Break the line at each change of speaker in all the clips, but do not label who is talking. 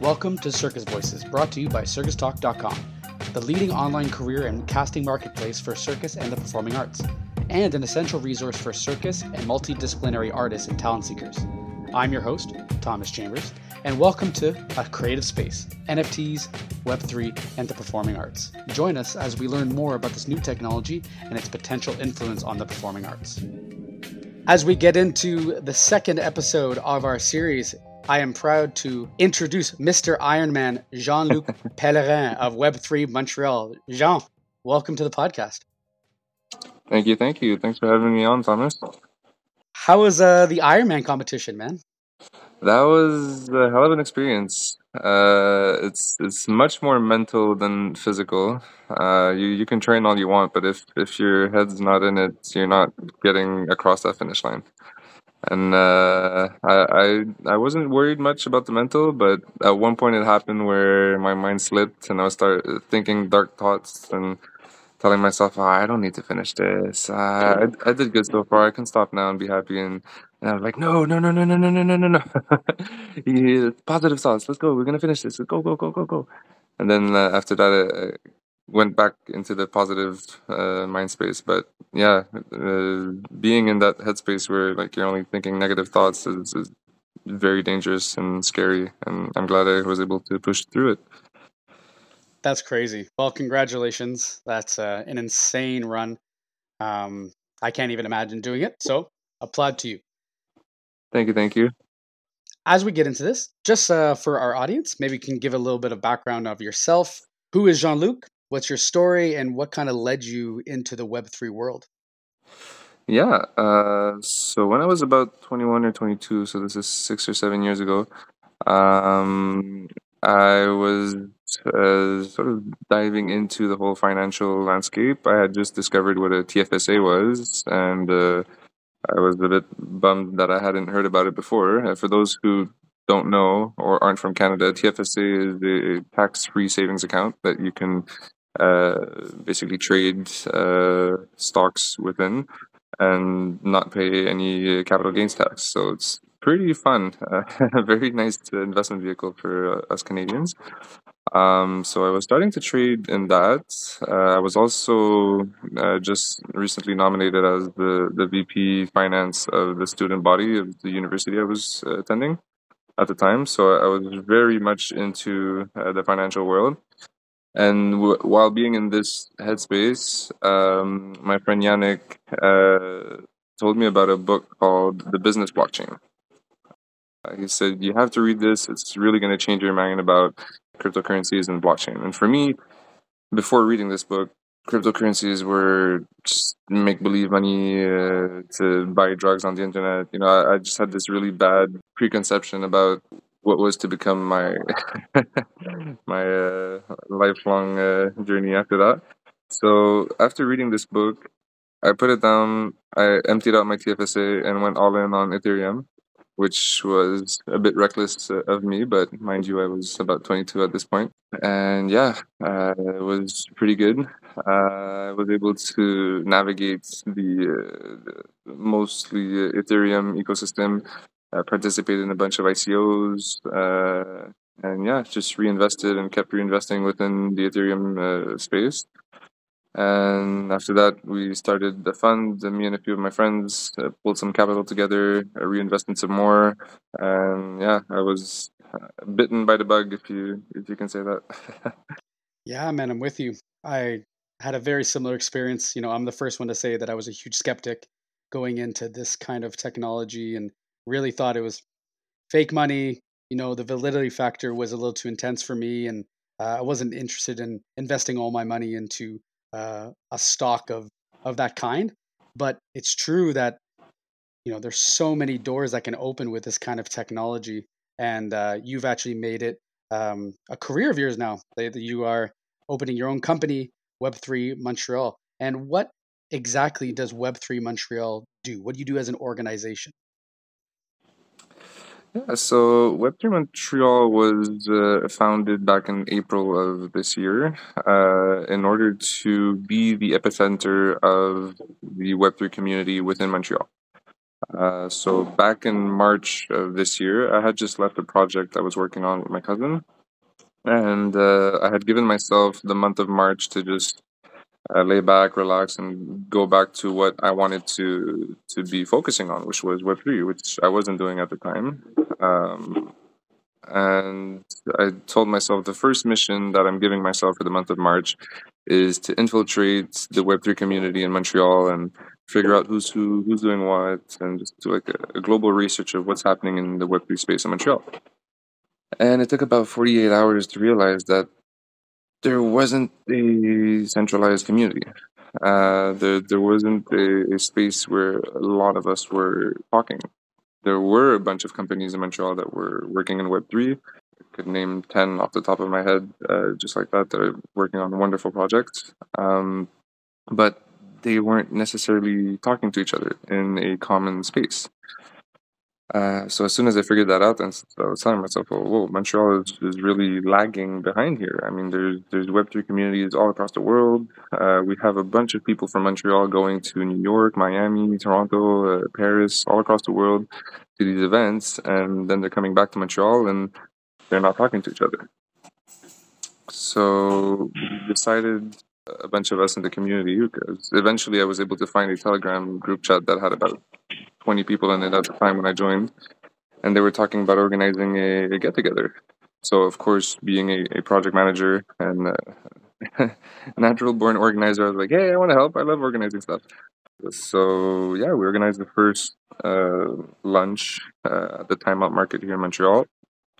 Welcome to Circus Voices, brought to you by CircusTalk.com, the leading online career and casting marketplace for circus and the performing arts, and an essential resource for circus and multidisciplinary artists and talent seekers. I'm your host, Thomas Chambers, and welcome to A Creative Space NFTs, Web3, and the performing arts. Join us as we learn more about this new technology and its potential influence on the performing arts. As we get into the second episode of our series, I am proud to introduce Mr. Ironman, Jean Luc Pellerin of Web3 Montreal. Jean, welcome to the podcast.
Thank you, thank you. Thanks for having me on, Thomas.
How was uh, the Ironman competition, man?
That was a hell of an experience. Uh, it's it's much more mental than physical. Uh, you you can train all you want, but if if your head's not in it, you're not getting across that finish line and uh, I, I I wasn't worried much about the mental, but at one point it happened where my mind slipped and I start thinking dark thoughts and telling myself, oh, I don't need to finish this. Uh, I I did good so far. I can stop now and be happy. And, and I was like, no, no, no, no, no, no, no, no, no, no. Positive thoughts. Let's go. We're gonna finish this. Go, go, go, go, go. And then uh, after that, went back into the positive uh, mind space. But yeah, uh, being in that headspace where like you're only thinking negative thoughts is, is, very dangerous and scary. And I'm glad I was able to push through it.
That's crazy. Well, congratulations. That's uh, an insane run. Um, I can't even imagine doing it. So applaud to you.
Thank you. Thank you.
As we get into this, just uh, for our audience, maybe you can give a little bit of background of yourself. Who is Jean Luc? What's your story and what kind of led you into the Web3 world?
Yeah. Uh, so when I was about 21 or 22, so this is six or seven years ago, um, I was uh, sort of diving into the whole financial landscape. I had just discovered what a TFSA was, and uh, I was a bit bummed that I hadn't heard about it before. For those who don't know or aren't from Canada, TFSA is a tax-free savings account that you can basically trade uh, stocks within and not pay any capital gains tax. So it's pretty fun. Uh, a very nice investment vehicle for uh, us Canadians. Um, so I was starting to trade in that. Uh, I was also uh, just recently nominated as the, the VP finance of the student body of the university I was attending at the time. So I was very much into the financial world. And w- while being in this headspace, um, my friend Yannick uh, told me about a book called The Business Blockchain. Uh, he said, You have to read this. It's really going to change your mind about cryptocurrencies and blockchain. And for me, before reading this book, cryptocurrencies were just make believe money uh, to buy drugs on the internet. You know, I, I, just had this really bad preconception about what was to become my my uh, lifelong uh, journey after that. So after reading this book, I put it down. I emptied out my TFSA and went all in on Ethereum, which was a bit reckless uh, of me, but mind you, I was about 22 at this point. And yeah, uh, it was pretty good. Uh, I was able to navigate the, uh, the mostly Ethereum ecosystem uh, participated in a bunch of ICOs, uh, and yeah, just reinvested and kept reinvesting within the Ethereum uh, space. And after that, we started the fund. And me and a few of my friends uh, pulled some capital together, uh, reinvested some more, and yeah, I was uh, bitten by the bug, if you if you can say that.
yeah, man, I'm with you. I had a very similar experience. You know, I'm the first one to say that I was a huge skeptic going into this kind of technology and really thought it was fake money. You know, the validity factor was a little too intense for me, and uh, I wasn't interested in investing all my money into uh, a stock of of that kind. But it's true that you know there's so many doors that can open with this kind of technology, and uh, you've actually made it um, a career of yours now. That you are opening your own company, Web3 Montreal. And what exactly does Web3 Montreal do? What do you do as an organization?
Yeah, so Web3 Montreal was uh, founded back in April of this year uh, in order to be the epicenter of the Web3 community within Montreal. Uh, so back in March of this year, I had just left a project I was working on with my cousin, and uh, I had given myself the month of March to just uh, lay back, relax, and go back to what I wanted to to be focusing on, which was Web three, which I wasn't doing at the time. Um, and I told myself the first mission that I'm giving myself for the month of March is to infiltrate the Web3 community in Montreal and figure out who's who, who's doing what, and just do like a, a global research of what's happening in the Web3 space in Montreal. And it took about 48 hours to realize that there wasn't a centralized community. Uh, there, there wasn't a, a space where a lot of us were talking there were a bunch of companies in Montreal that were working in Web3. I could name 10 off the top of my head, uh, just like that, that are working on wonderful projects. Um, but they weren't necessarily talking to each other in a common space. Uh, so as soon as I figured that out, and I was telling myself, "Oh, whoa, Montreal is, is really lagging behind here." I mean, there's there's Web three communities all across the world. Uh, we have a bunch of people from Montreal going to New York, Miami, Toronto, uh, Paris, all across the world to these events, and then they're coming back to Montreal and they're not talking to each other. So we decided a bunch of us in the community eventually I was able to find a Telegram group chat that had about 20 people in it at the time when I joined, and they were talking about organizing a, a get together. So, of course, being a, a project manager and uh, natural born organizer, I was like, hey, I want to help. I love organizing stuff. So, yeah, we organized the first uh, lunch uh, at the Time Out Market here in Montreal.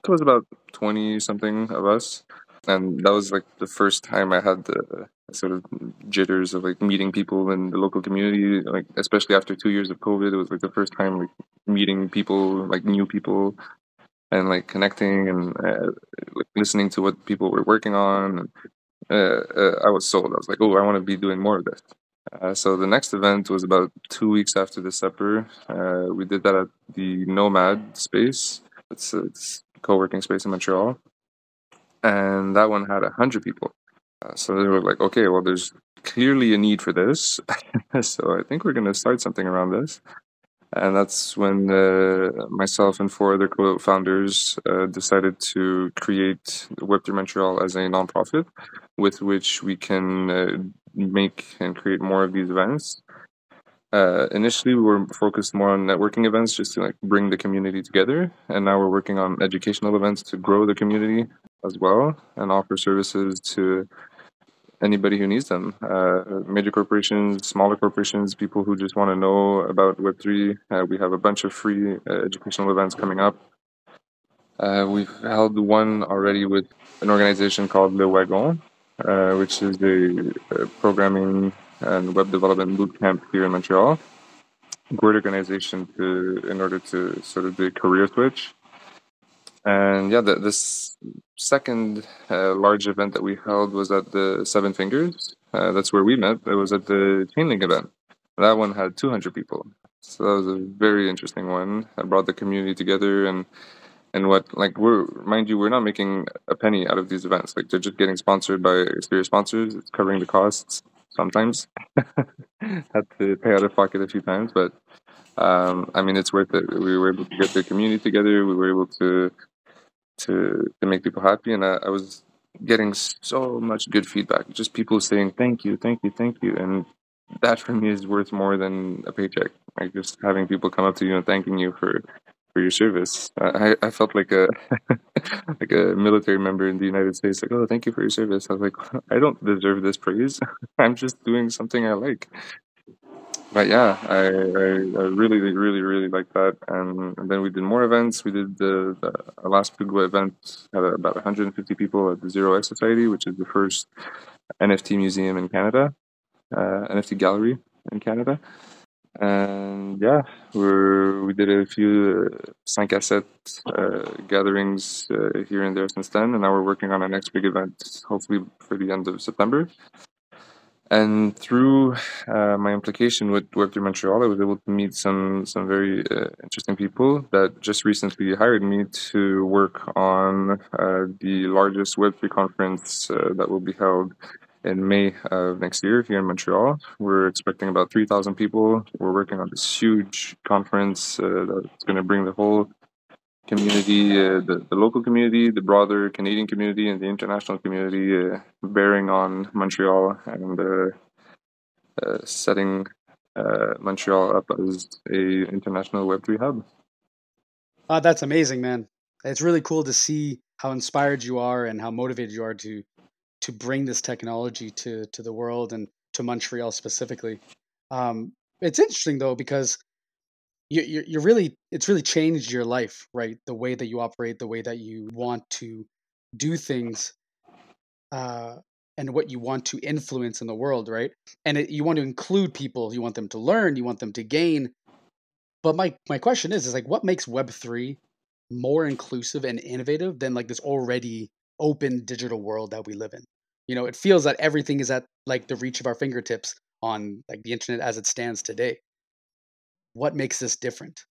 It was about 20 something of us and that was like the first time I had the sort of jitters of like meeting people in the local community. Like especially after two years of COVID, it was like the first time like meeting people, like new people, and like connecting and uh, like listening to what people were working on. And, uh, uh, I was sold. I was like, oh, I want to be doing more of this. Uh, so the next event was about two weeks after the supper. Uh, we did that at the Nomad space. It's, it's co-working space in Montreal and that one had a hundred people. Uh, so they were like, okay, well, there's clearly a need for this, so I think we're going to start something around this. And that's when uh, myself and four other co-founders uh, decided to create Web3 Montreal as a nonprofit, with which we can uh, make and create more of these events. Uh, initially we were focused more on networking events just to like bring the community together. And now we're working on educational events to grow the community as well and offer services to anybody who needs them uh, major corporations smaller corporations people who just want to know about web3 uh, we have a bunch of free uh, educational events coming up uh, we've held one already with an organization called le wagon uh, which is a, programming and web development bootcamp here in Montreal. Great organization to in order to sort of do career switch. And yeah, the, this second uh, large event that we held was at the Seven Fingers. Uh, that's where we met. It was at the Chainlink event. That one had 200 people. So that was a very interesting one. I brought the community together and and what like we're mind you we're not making a penny out of these events like they're just getting sponsored by exterior sponsors it's covering the costs sometimes. Had to pay out of pocket a few times, but um, I mean, it's worth it. We were able to get the community together. We were able to to to make people happy, and I, I was getting so much good feedback. Just people saying thank you, thank you, thank you, and that for me is worth more than a paycheck. Like just having people come up to you and thanking you for for your service. I, I felt like a like a military member in the United States. Like, oh, thank you for your service. I was like, I don't deserve this praise. I'm just doing something I like. But yeah, I, I, I really, really, really like that. And, then we did more events. We did the, the last Pugwa event had about 150 people at the Zero X Society, which is the first NFT museum in Canada, uh, NFT gallery in Canada and yeah, we we did a few uh, cinq à uh, gatherings uh, here and there since then, and now we're working on our next big event, hopefully for the end of September. And through uh, my implication with Web3 Montreal, I was able to meet some some very uh, interesting people that just recently hired me to work on uh, the largest Web3 conference that will be held in May of next year here in Montreal. We're expecting about 3,000 people. We're working on this huge conference uh, that's going to bring the whole community, uh, the, the local community, the broader Canadian community, and the international community, uh, bearing on Montreal and uh, uh, setting uh, Montreal up as a international Web3 hub.
Uh, that's amazing, man. It's really cool to see how inspired you are and how motivated you are to to bring this technology to to the world and to Montreal specifically. Um, it's interesting though because you, you're, really it's really changed your life, right? The way that you operate, the way that you want to do things, uh, and what you want to influence in the world, right? And it, you want to include people, you want them to learn, you want them to gain. But my my question is, is like, what makes Web three more inclusive and innovative than like this already open digital world that we live in? You know, it feels that everything is at like the reach of our fingertips on like the internet as it stands today. What makes this different?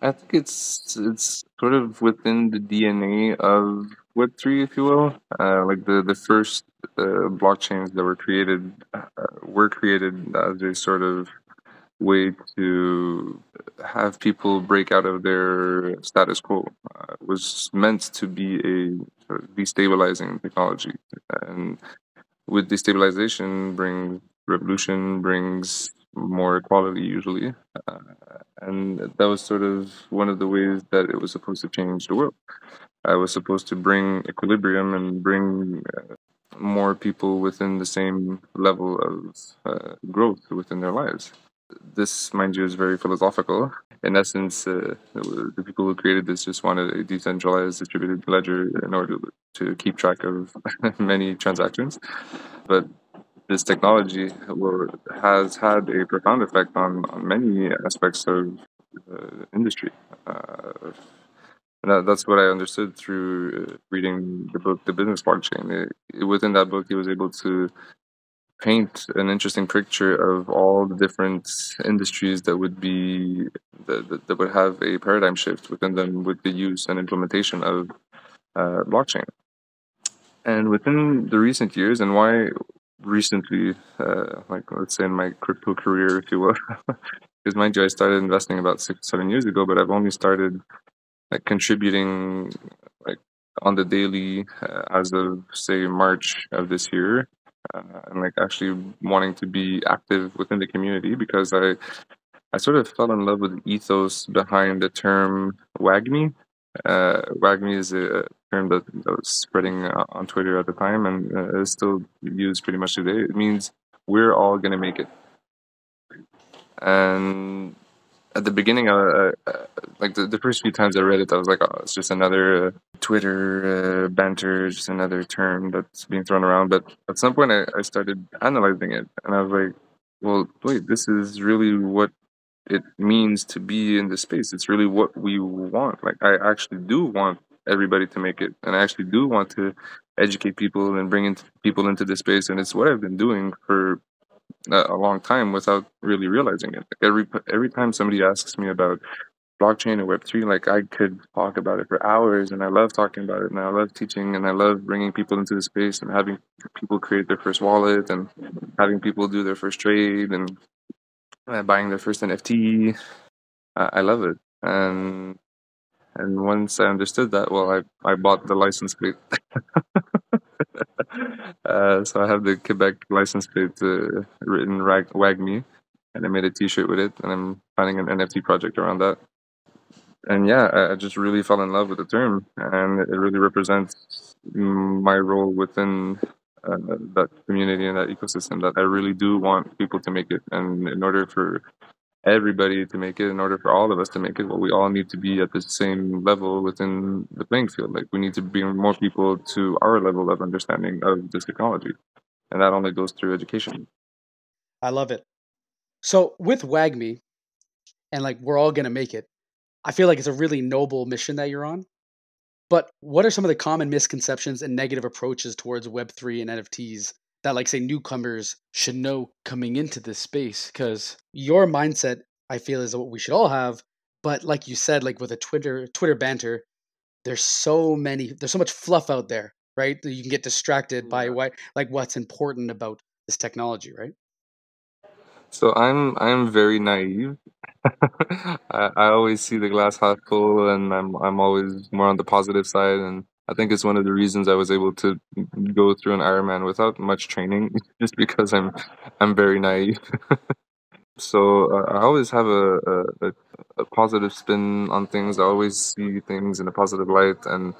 I think it's it's sort of within the DNA of Web three, if you will. Uh, like the the first uh, blockchains that were created uh, were created as a sort of way to have people break out of their status quo. Uh, was meant to be a sort of destabilizing technology, and with destabilization brings revolution, brings more equality usually. Uh, and that was sort of one of the ways that it was supposed to change the world. I was supposed to bring equilibrium and bring uh, more people within the same level of uh, growth within their lives. This, mind you, is very philosophical. In essence, uh, the people who created this just wanted a decentralized distributed ledger in order to keep track of many transactions. But this technology will, has had a profound effect on, on many aspects of industry. Uh, that, that's what I understood through uh, reading the book, The Business Blockchain. It, within that book, he was able to paint an interesting picture of all the different industries that would be that, that, that would have a paradigm shift within them with the use and implementation of uh, blockchain. And within the recent years, and why recently, uh, like let's say in my crypto career, if you will, because mind you, I started investing about six, seven years ago, but I've only started like contributing like on the daily uh, as of say March of this year, uh, and like actually wanting to be active within the community because I I sort of fell in love with the ethos behind the term WAGMI. Uh, WAGMI is a term that, that was spreading uh, on Twitter at the time and uh, is still used pretty much today. It means we're all gonna make it. And at the beginning, uh, uh, like the, the first few times I read it, I was like, oh, it's just another uh, Twitter uh, banter, just another term that's being thrown around. But at some point, I, I started analyzing it, and I was like, well, wait, this is really what it means to be in the space. It's really what we want. Like, I actually do want everybody to make it, and I actually do want to educate people and bring in people into the space. And it's what I've been doing for uh, a long time without really realizing it. Like every every time somebody asks me about blockchain or Web three, like I could talk about it for hours, and I love talking about it, and I love teaching, and I love bringing people into the space and having people create their first wallet, and having people do their first trade, and uh, buying their first NFT. I love it, and and once I understood that, well, I I bought the license plate. uh, so I have the Quebec license plate uh, written rag, WAGMI, and I made a T-shirt with it, and I'm planning an NFT project around that. And yeah, I, I just really fell in love with the term, and it really represents my role within uh, that community and that ecosystem. That I really do want people to make it, and in order for everybody to make it in order for all of us to make it well we all need to be at the same level within the playing field. Like we need to bring more people to our level of understanding of this technology. And that only goes through education.
I love it. So with WAGMI and like we're all going to make it i feel like it's a really noble mission that you're on but what are some of the common misconceptions and negative approaches towards web3 and nfts that like say newcomers should know coming into this space because your mindset i feel is what we should all have but like you said like with a twitter twitter banter there's so many there's so much fluff out there right? You can get distracted by what like what's important about this technology, right?
So I'm I'm very naive. I, I always see the glass half full, and I'm I'm always more on the positive side. And I think it's one of the reasons I was able to go through an Ironman without much training, just because I'm I'm very naive. So uh, I always have a, a, a, positive spin on things. I always see things in a positive light, and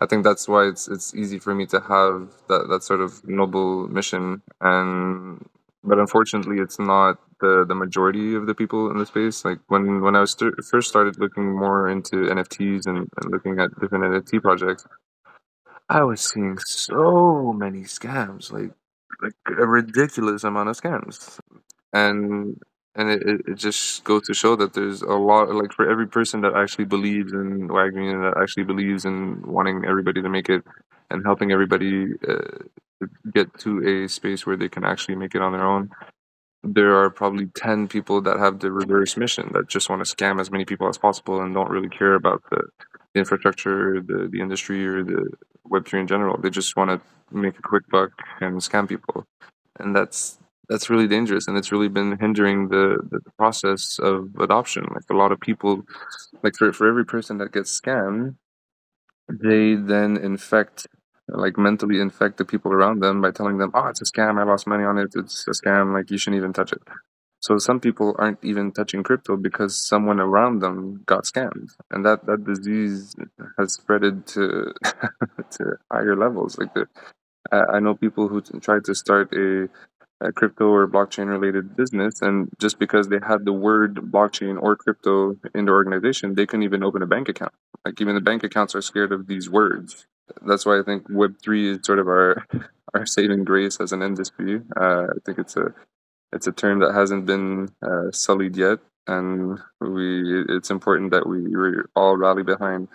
I think that's why it's it's easy for me to have that, that sort of noble mission. And but unfortunately, it's not the, the majority of the people in the space. Like when when I was st- first started looking more into NFTs and, and looking at different NFT projects, I was seeing so many scams, like like a ridiculous amount of scams and and it, it just goes to show that there's a lot like for every person that actually believes in WAGMI and that actually believes in wanting everybody to make it and helping everybody uh, get to a space where they can actually make it on their own. There are probably 10 people that have the reverse mission that just want to scam as many people as possible and don't really care about the, the infrastructure the, the industry or the web3 in general. They just want to make a quick buck and scam people. And that's that's really dangerous and it's really been hindering the, the process of adoption. Like a lot of people like for, for every person that gets scammed they then infect like mentally infect the people around them by telling them oh it's a scam. I lost money on it. It's a scam. Like you shouldn't even touch it. So some people aren't even touching crypto because someone around them got scammed. And that that disease has spreaded to to higher levels. Like the I know people who tried to start a, a crypto or blockchain related business, and just because they had the word blockchain or crypto in their organization, they couldn't even open a bank account. Like even the bank accounts are scared of these words. That's why I think Web three is sort of our our saving grace as an industry. Uh, I think it's a it's a term that hasn't been uh, sullied yet, and we it's important that we, all rally behind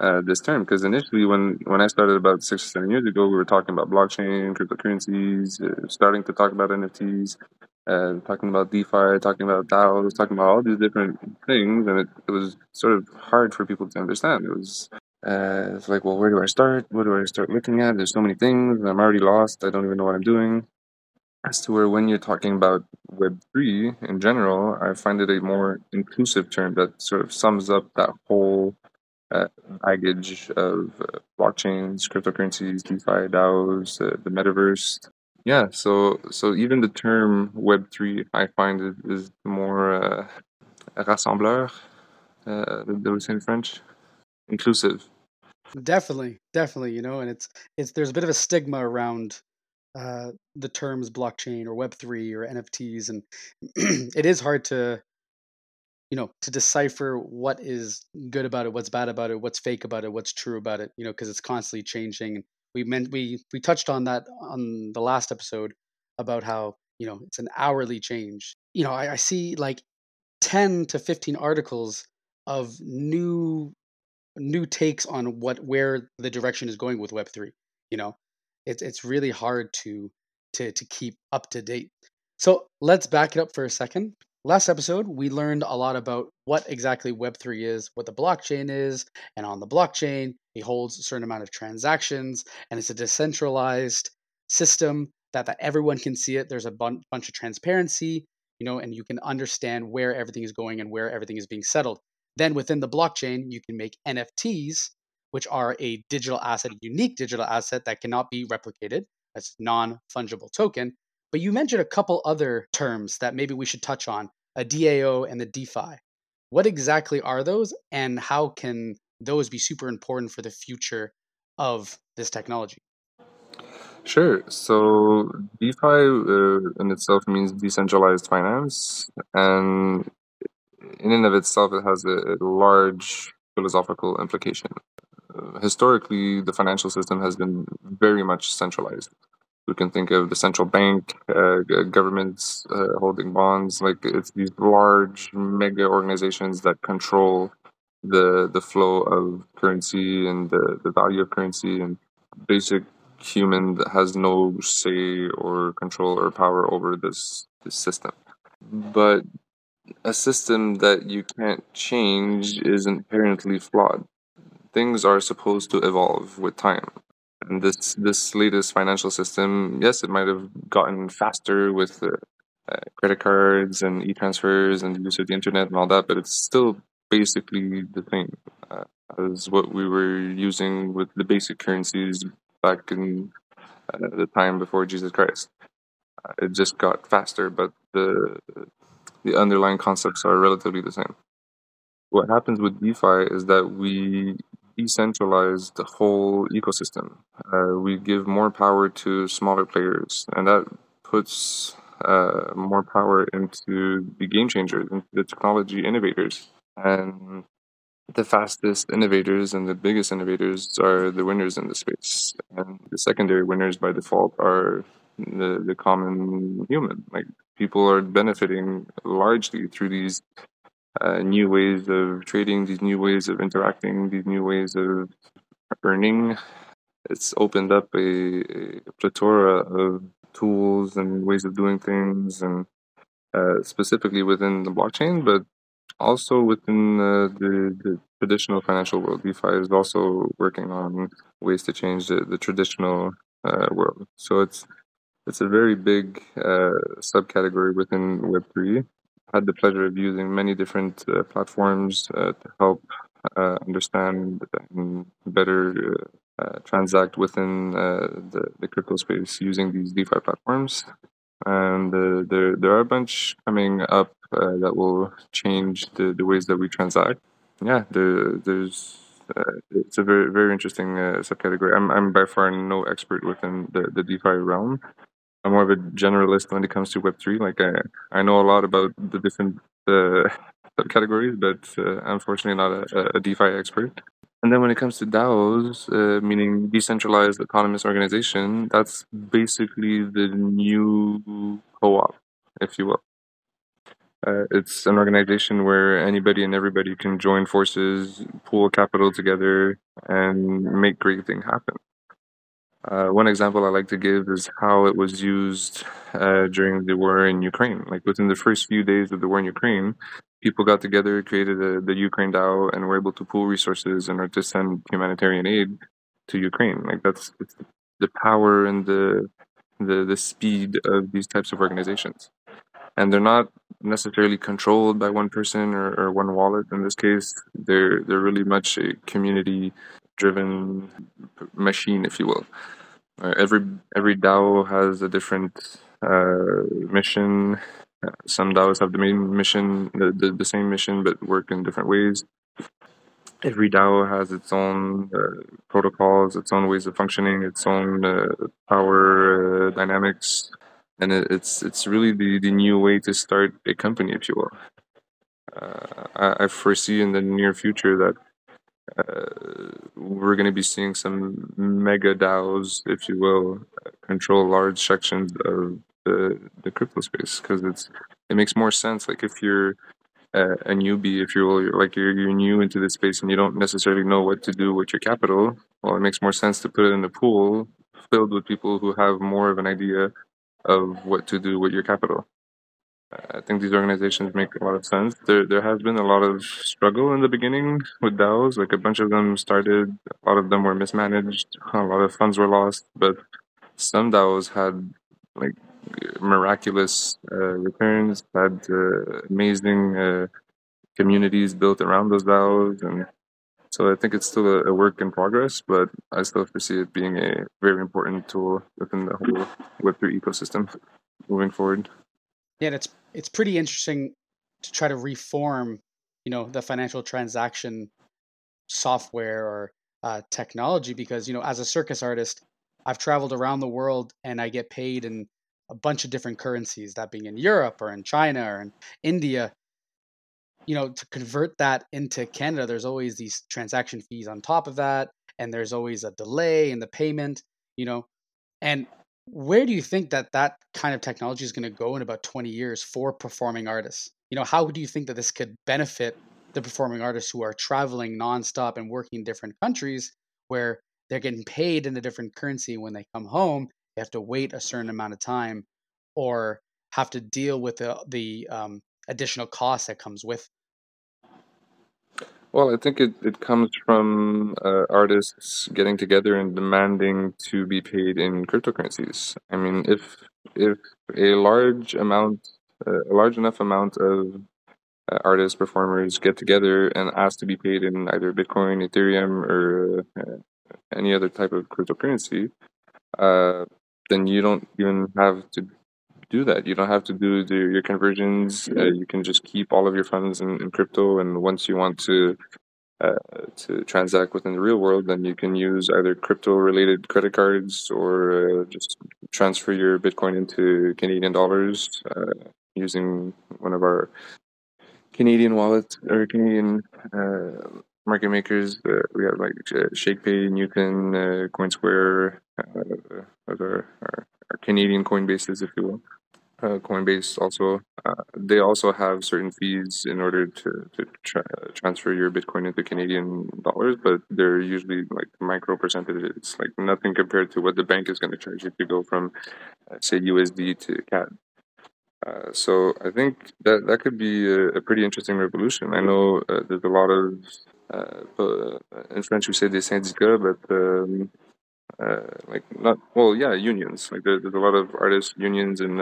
uh, this term because initially when when I started about six or seven years ago, we were talking about blockchain, cryptocurrencies, uh, starting to talk about NFTs, uh, talking about DeFi, talking about DAOs, talking about all these different things, and it, it was sort of hard for people to understand. It was uh, it's like, well, where do I start? What do I start looking at? There's so many things. I'm already lost. I don't even know what I'm doing. As to where when you're talking about Web3 in general, I find it a more inclusive term that sort of sums up that whole uh, baggage of uh, blockchains, cryptocurrencies, DeFi, DAOs, uh, the metaverse. Yeah, so so even the term Web three, I find it is more uh, rassembleur. Uh, they would say in French, inclusive.
Definitely, definitely, you know, and it's it's there's a bit of a stigma around uh, the terms blockchain or Web three or NFTs, and it is hard to you know to decipher what is good about it, what's bad about it, what's fake about it, what's true about it, you know, because it's constantly changing. We meant we we touched on that on the last episode about how you know it's an hourly change. You know, I, I see like ten to fifteen articles of new new takes on what where the direction is going with Web3. You know, it's it's really hard to to to keep up to date. So let's back it up for a second. Last episode, we learned a lot about what exactly Web3 is, what the blockchain is, and on the blockchain, it holds a certain amount of transactions, and it's a decentralized system that, that everyone can see it. There's a bun- bunch of transparency, you know, and you can understand where everything is going and where everything is being settled. Then within the blockchain, you can make NFTs, which are a digital asset, a unique digital asset that cannot be replicated. That's non fungible token. But you mentioned a couple other terms that maybe we should touch on a DAO and the DeFi. What exactly are those, and how can those be super important for the future of this technology?
Sure. So DeFi uh, in itself means decentralized finance, and in and of itself, it has a, a large philosophical implication. Uh, historically, the financial system has been very much centralized. We can think of the central bank, uh, governments uh, holding bonds. Like it's these large mega organizations that control the the flow of currency and the, the value of currency and basic human has no say or control or power over this, this system. But a system that you can't change is inherently flawed. Things are supposed to evolve with time. and this this latest financial system, yes, it might have gotten faster with uh, uh, credit cards and e-transfers and the use of the internet and all that, but it's still basically the same uh, as what we were using with the basic currencies back in uh, the time before Jesus Christ. Uh, it just got faster, but the the underlying concepts are relatively the same. What happens with DeFi is that we decentralize the whole ecosystem. Uh, we give more power to smaller players, and that puts uh, more power into the game changers, into the technology innovators. And the fastest innovators and the biggest innovators are the winners in the space. And the secondary winners by default are the, the common human. Like people are benefiting largely through these uh, new ways of trading, these new ways of interacting, these new ways of earning. It's opened up a, a plethora of tools and ways of doing things, and uh, specifically within the blockchain, but also within uh, the, the traditional financial world. DeFi is also working on ways to change the, the traditional uh, world. So it's it's a very big uh, subcategory within Web3 I had the pleasure of using many different uh, platforms uh, to help uh, understand and better uh, uh, transact within uh, the, the crypto space using these DeFi platforms. And there, there are a bunch coming up that will change the, the ways that we transact. Yeah, there, there's it's a very very interesting subcategory. I'm I'm by far no expert within the, the DeFi realm, I'm more of a generalist when it comes to Web three. Like I, I know a lot about the different uh, subcategories, but uh, unfortunately not a, a, DeFi expert. And then when it comes to DAOs, uh, meaning decentralized autonomous organization, that's basically the new co-op, if you will. Uh, it's an organization where anybody and everybody can join forces, pool capital together, and make great things happen. Uh, one example I like to give is how it was used uh, during the war in Ukraine. Like within the first few days of the war in Ukraine, people got together, created a, the Ukraine DAO, and were able to pool resources in order to send humanitarian aid to Ukraine. Like that's the power and the, the the speed of these types of organizations, and they're not necessarily controlled by one person or, or one wallet. In this case, they're they're really much a community driven machine, if you will. Uh, every every DAO has a different uh, mission. Some DAOs have the main mission, the, the, the, same mission, but work in different ways. Every DAO has its own uh, protocols, its own ways of functioning, its own uh, power uh, dynamics, and it, it's it's really the, the new way to start a company, if you will. Uh, I, I foresee in the near future that uh, we're going to be seeing some mega DAOs, if you will, control large sections of the, the crypto space because it's it makes more sense. Like if you're a, a newbie, if you're like you're, you're new into this space and you don't necessarily know what to do with your capital. Well, it makes more sense to put it in a pool filled with people who have more of an idea of what to do with your capital. I think these organizations make a lot of sense. There, there has been a lot of struggle in the beginning with DAOs. Like a bunch of them started, a lot of them were mismanaged, a lot of funds were lost. But some DAOs had like miraculous uh, returns, had uh, amazing uh, communities built around those DAOs, and so I think it's still a, a, work in progress. But I still foresee it being a very important tool within the whole Web three ecosystem moving forward.
Yeah, it's it's pretty interesting to try to reform, you know, the financial transaction software or uh, technology because you know, as a circus artist, I've traveled around the world and I get paid in a bunch of different currencies, that being in Europe or in China or in India. You know, to convert that into Canada, there's always these transaction fees on top of that, and there's always a delay in the payment. You know, and where do you think that that kind of technology is going to go in about 20 years for performing artists? You know, how do you think that this could benefit the performing artists who are traveling nonstop and working in different countries where they're getting paid in a different currency when they come home? They have to wait a certain amount of time or have to deal with the, the um, additional cost that comes with
Well, I think it, it comes from uh, artists getting together and demanding to be paid in cryptocurrencies. I mean, if if a large amount, uh, a large enough amount of uh, artists, performers get together and ask to be paid in either Bitcoin, Ethereum, or uh, any other type of cryptocurrency, uh, then you don't even have to do that. You don't have to do the, your conversions. Uh, you can just keep all of your funds in, in crypto, and once you want to uh, to transact within the real world, then you can use either crypto related credit cards or uh, just transfer your Bitcoin into Canadian dollars uh, using one of our Canadian wallets or Canadian uh, market makers. Uh, we have like ShakePay, Newton, CoinSquare, uh, our, our Canadian Coinbases, if you will uh, Coinbase also uh, they also have certain fees in order to, to tra- transfer your Bitcoin into Canadian dollars, but they're usually like micro percentages. It's like nothing compared to what the bank is going to charge you to go from uh, say USD to CAD. Uh, so I think that that could be a, a pretty interesting revolution. I know uh, there's a lot of in French we say des syndicats, but um, like not well, yeah, unions. Like there, there's a lot of artists unions and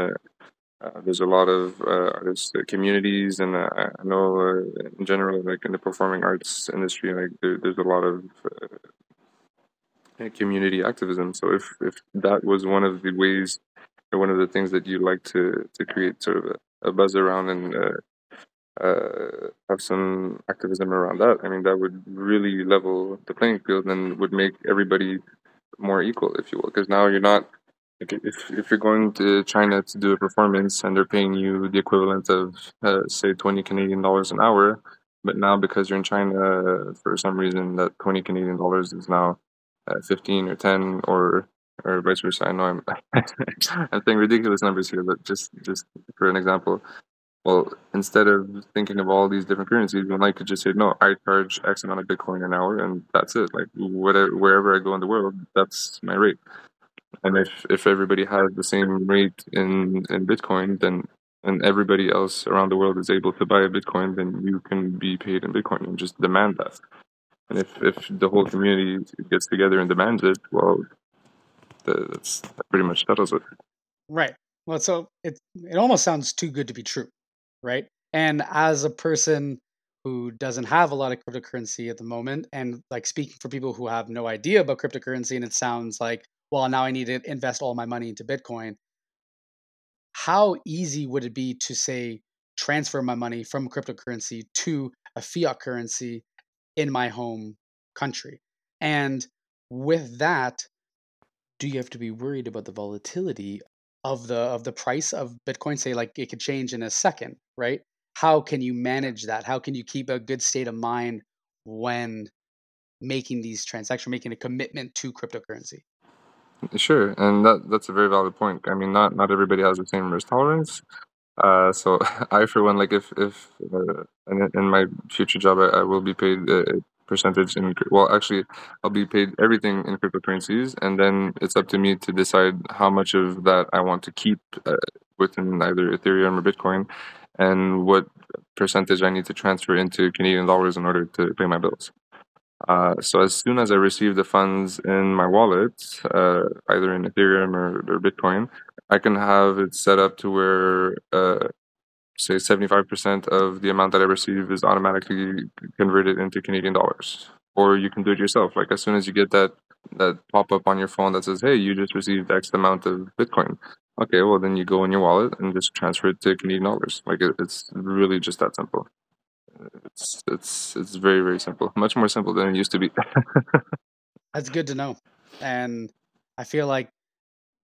uh, there's a lot of uh, artist communities, and uh, I know uh, in general, like in the performing arts industry, like there, there's a lot of uh, community activism. So if if that was one of the ways, or one of the things that you like to to create sort of a, a buzz around and uh, have some activism around that, I mean, that would really level the playing field and would make everybody more equal, if you will. Because now you're not if if you're going to China to do a performance and they're paying you the equivalent of uh, say twenty Canadian dollars an hour, but now because you're in China for some reason that twenty Canadian dollars is now uh, fifteen or ten or or vice versa. I know I'm I'm saying ridiculous numbers here, but just just for an example. Well, instead of thinking of all these different currencies, one might could just say, no, I charge X amount of Bitcoin an hour, and that's it. Like whatever, wherever I go in the world, that's my rate. And if if everybody has the same rate in in Bitcoin, then and everybody else around the world is able to buy a Bitcoin, then you can be paid in Bitcoin and just demand that. And if if the whole community gets together and demands it, well, that's that pretty much settles it.
Right. Well, so it it almost sounds too good to be true, right? And as a person who doesn't have a lot of cryptocurrency at the moment, and like speaking for people who have no idea about cryptocurrency, and it sounds like well, now I need to invest all my money into Bitcoin. How easy would it be to say transfer my money from cryptocurrency to a fiat currency in my home country? And with that, do you have to be worried about the volatility of the of the price of Bitcoin? Say like it could change in a second, right? How can you manage that? How can you keep a good state of mind when making these transactions, making a commitment to cryptocurrency?
Sure, and that that's a very valid point. I mean, not not everybody has the same risk tolerance. Uh, so I, for one, like if if uh, in, in my future job, I, I will be paid a percentage in well, actually, I'll be paid everything in cryptocurrencies, and then it's up to me to decide how much of that I want to keep uh, within either Ethereum or Bitcoin, and what percentage I need to transfer into Canadian dollars in order to pay my bills. Uh, so as soon as I receive the funds in my wallet, uh, either in Ethereum or, or, Bitcoin, I can have it set up to where, uh, say, 75% of the amount that I receive is automatically converted into Canadian dollars. Or you can do it yourself. Like as soon as you get that that pop up on your phone that says, "Hey, you just received X amount of Bitcoin." Okay, well then you go in your wallet and just transfer it to Canadian dollars. Like it, it's really just that simple. It's it's it's very very simple. Much more simple than it used to be.
That's good to know, and I feel like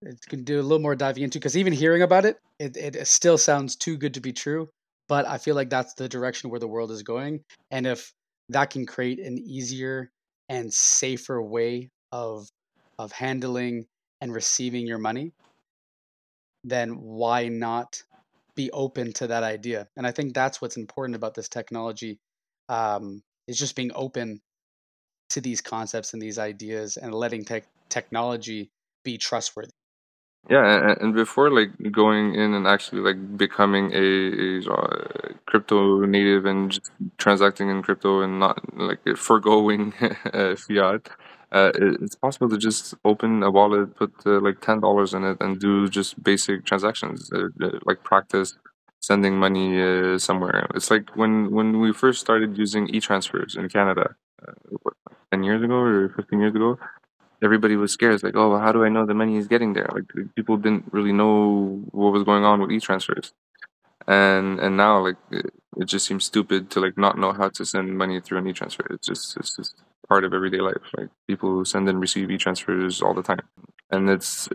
it can do a little more diving into because even hearing about it, it, it still sounds too good to be true. But I feel like that's the direction where the world is going, and if that can create an easier and safer way of of handling and receiving your money, then why not be open to that idea. And I think that's what's important about this technology um, is just being open to these concepts and these ideas and letting te- technology be trustworthy.
Yeah, and, before like going in and actually like becoming a, a uh, crypto native and just transacting in crypto and not like foregoing uh, fiat, uh, it, it's possible to just open a wallet, put uh, like ten dollars in it, and do just basic transactions, uh, uh, like practice sending money somewhere. It's like when when we first started using e-transfers in Canada, what, ten years ago or fifteen years ago everybody was scared. Like, oh, how do I know the money is getting there? Like people didn't really know what was going on with e-transfers, and and now like it, it just seems stupid to like not know how to send money through an e-transfer. It's just it's just part of everyday life. Like people send and receive e-transfers all the time, and it's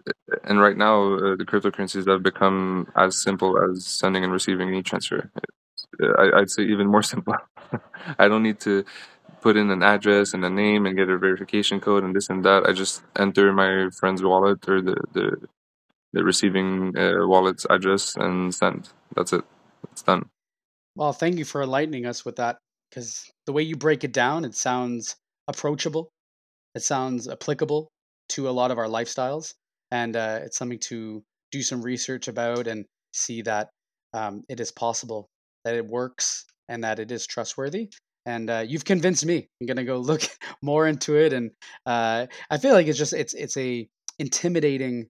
and right now uh, the cryptocurrencies have become as simple as sending and receiving an e-transfer. I, I'd say even more simple. I don't need to put in an address and a name and get a verification code and this and that. I just enter my friend's wallet or the the, the receiving uh, wallet's address and send. That's it. It's done.
Well, thank you for enlightening us with that because the way you break it down, it sounds approachable. It sounds applicable to a lot of our lifestyles, and uh, it's something to do some research about and see that um, it is possible, that it works, and that it is trustworthy and uh, you've convinced me. I'm gonna go look more into it, and uh, I feel like it's just it's it's a intimidating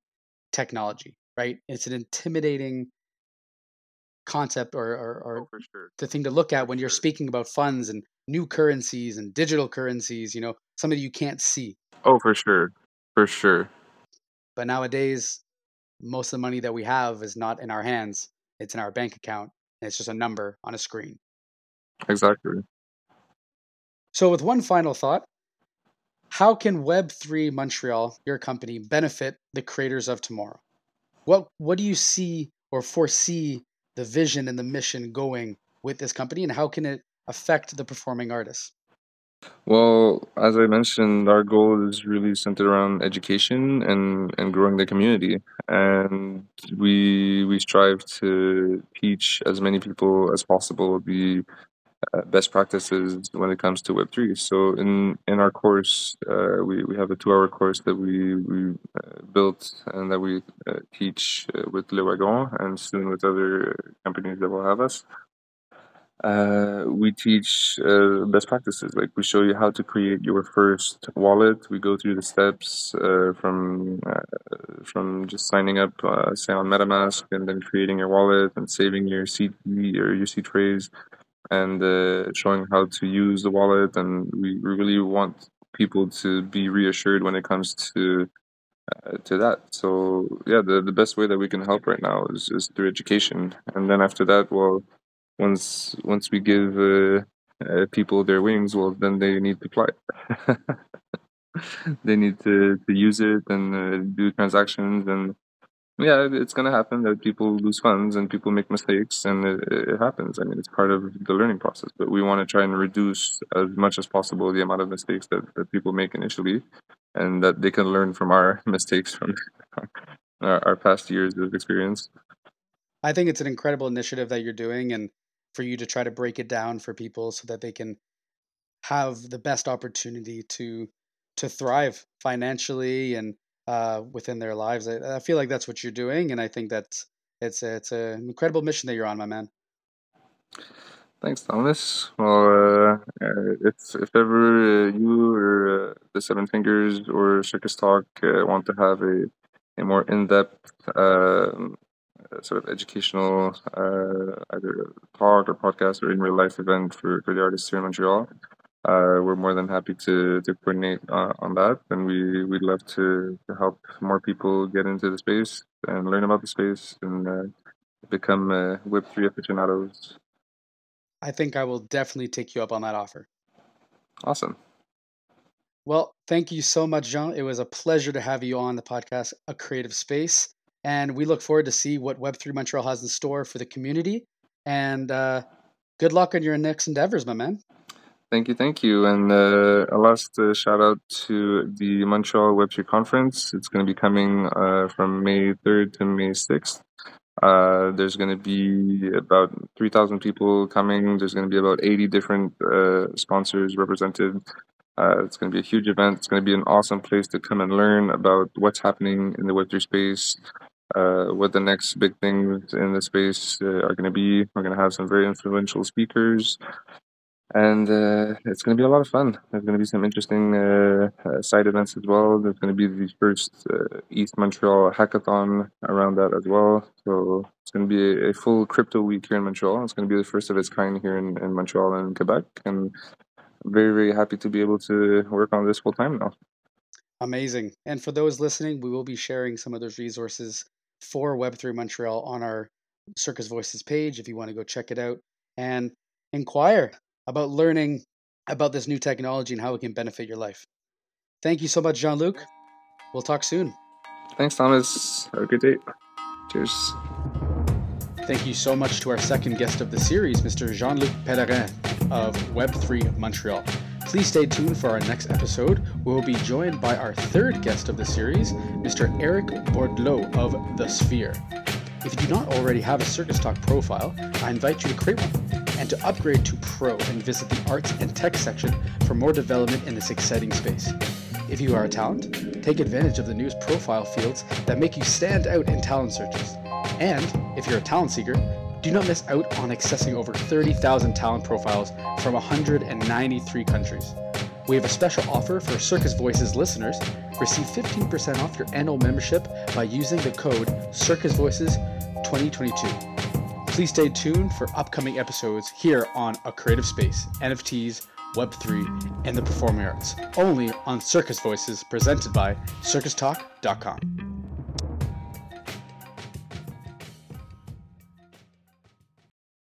technology, right? It's an intimidating concept or or, or
oh, sure.
the thing to look at
for
when you're
sure.
speaking about funds and new currencies and digital currencies. You know, something you can't see.
Oh, for sure, for sure.
But nowadays, most of the money that we have is not in our hands; it's in our bank account, and it's just a number on a screen.
Exactly.
So, with one final thought, how can Web3 Montreal, your company, benefit the creators of tomorrow? What what do you see or foresee the vision and the mission going with this company and how can it affect the performing artists?
Well, as I mentioned, our goal is really centered around education and, and growing the community. And we we strive to teach as many people as possible the uh, best practices when it comes to Web3. So in in our course, uh, we, we have a two hour course that we we uh, built and that we uh, teach uh, with Le Wagon and soon with other companies that will have us. We teach best practices. Like we show you how to create your first wallet. We go through the steps from from just signing up, say on MetaMask, and then creating your wallet and saving your seed or your seed phrase, and uh, showing how to use the wallet. And we, really want people to be reassured when it comes to uh, to that. So yeah, the the best way that we can help right now is is through education, and then after that, well once once we give uh, uh, people their wings, well, then they need to fly. they need to, to use it and uh, do transactions, and yeah, it's gonna happen that people lose funds and people make mistakes, and it, it happens. I mean, it's part of the learning process. But we want to try and reduce as much as possible the amount of mistakes that, that people make initially, and that they can learn from our mistakes from our, our past years of experience.
I think it's an incredible initiative that you're doing and for you to try to break it down for people so that they can have the best opportunity to to thrive financially and uh, within their lives. I, I feel like that's what you're doing, and I think that's it's a, it's an incredible mission that you're on, my man.
Thanks, Thomas. Well, uh, uh, if if ever uh, you or uh, the Seven Fingers or Circus Talk want to have a a more in depth um, uh, sort of educational uh, either talk or podcast or in real life event for, for the artists here in Montreal, uh, we're more than happy to to coordinate uh, on that, and we we'd love to, to help more people get into the space and learn about the space and uh, become uh, Web three aficionados.
I think I will definitely take you up on that offer.
Awesome.
Well, thank you so much, Jean. It was a pleasure to have you on the podcast, A Creative Space. And we look forward to see what Web3 Montreal has in store for the community. And uh, good luck on your next endeavors, my man.
Thank you, thank you. And uh, a last uh, shout out to the Montreal Web3 Conference. It's going to be coming uh, from May 3rd to May 6th. Uh, there's going to be about 3,000 people coming. There's going to be about 80 different uh, sponsors represented. Uh, it's going to be a huge event. It's going to be an awesome place to come and learn about what's happening in the Web3 space, what the next big things in the space are going to be. We're going to have some very influential speakers, and uh, it's going to be a lot of fun. There's going to be some interesting uh, uh, side events as well. There's going to be the first uh, ETH Montreal hackathon around that as well. So it's going to be a, full crypto week here in Montreal. It's going to be the first of its kind here in, in Montreal and Quebec, and I'm very very happy to be able to work on this full time now.
Amazing. And for those listening, we will be sharing some of those resources for Web3 Montreal on our Circus Voices page if you want to go check it out and inquire about learning about this new technology and how it can benefit your life. Thank you so much, Jean Luc. We'll talk soon.
Thanks, Thomas. Have a good day. Cheers.
Thank you so much to our second guest of the series, Mr. Jean Luc Pellerin of Web3 Montreal. Please stay tuned for our next episode. We will be joined by our third guest of the series, Mr. Eric Bordelot of The Sphere. If you do not already have a Circus Talk profile, I invite you to create one to upgrade to Pro and visit the Arts and Tech section for more development in this exciting space. If you are a talent, take advantage of the newest profile fields that make you stand out in talent searches. And if you're a talent seeker, do not miss out on accessing over 30,000 talent profiles from 193 countries. We have a special offer for Circus Voices listeners. Receive 15% off your annual membership by using the code Circus Voices 2022. Please stay tuned for upcoming episodes here on A Creative Space, NFTs, Web3, and the Performing Arts, only on Circus Voices presented by circustalk.com.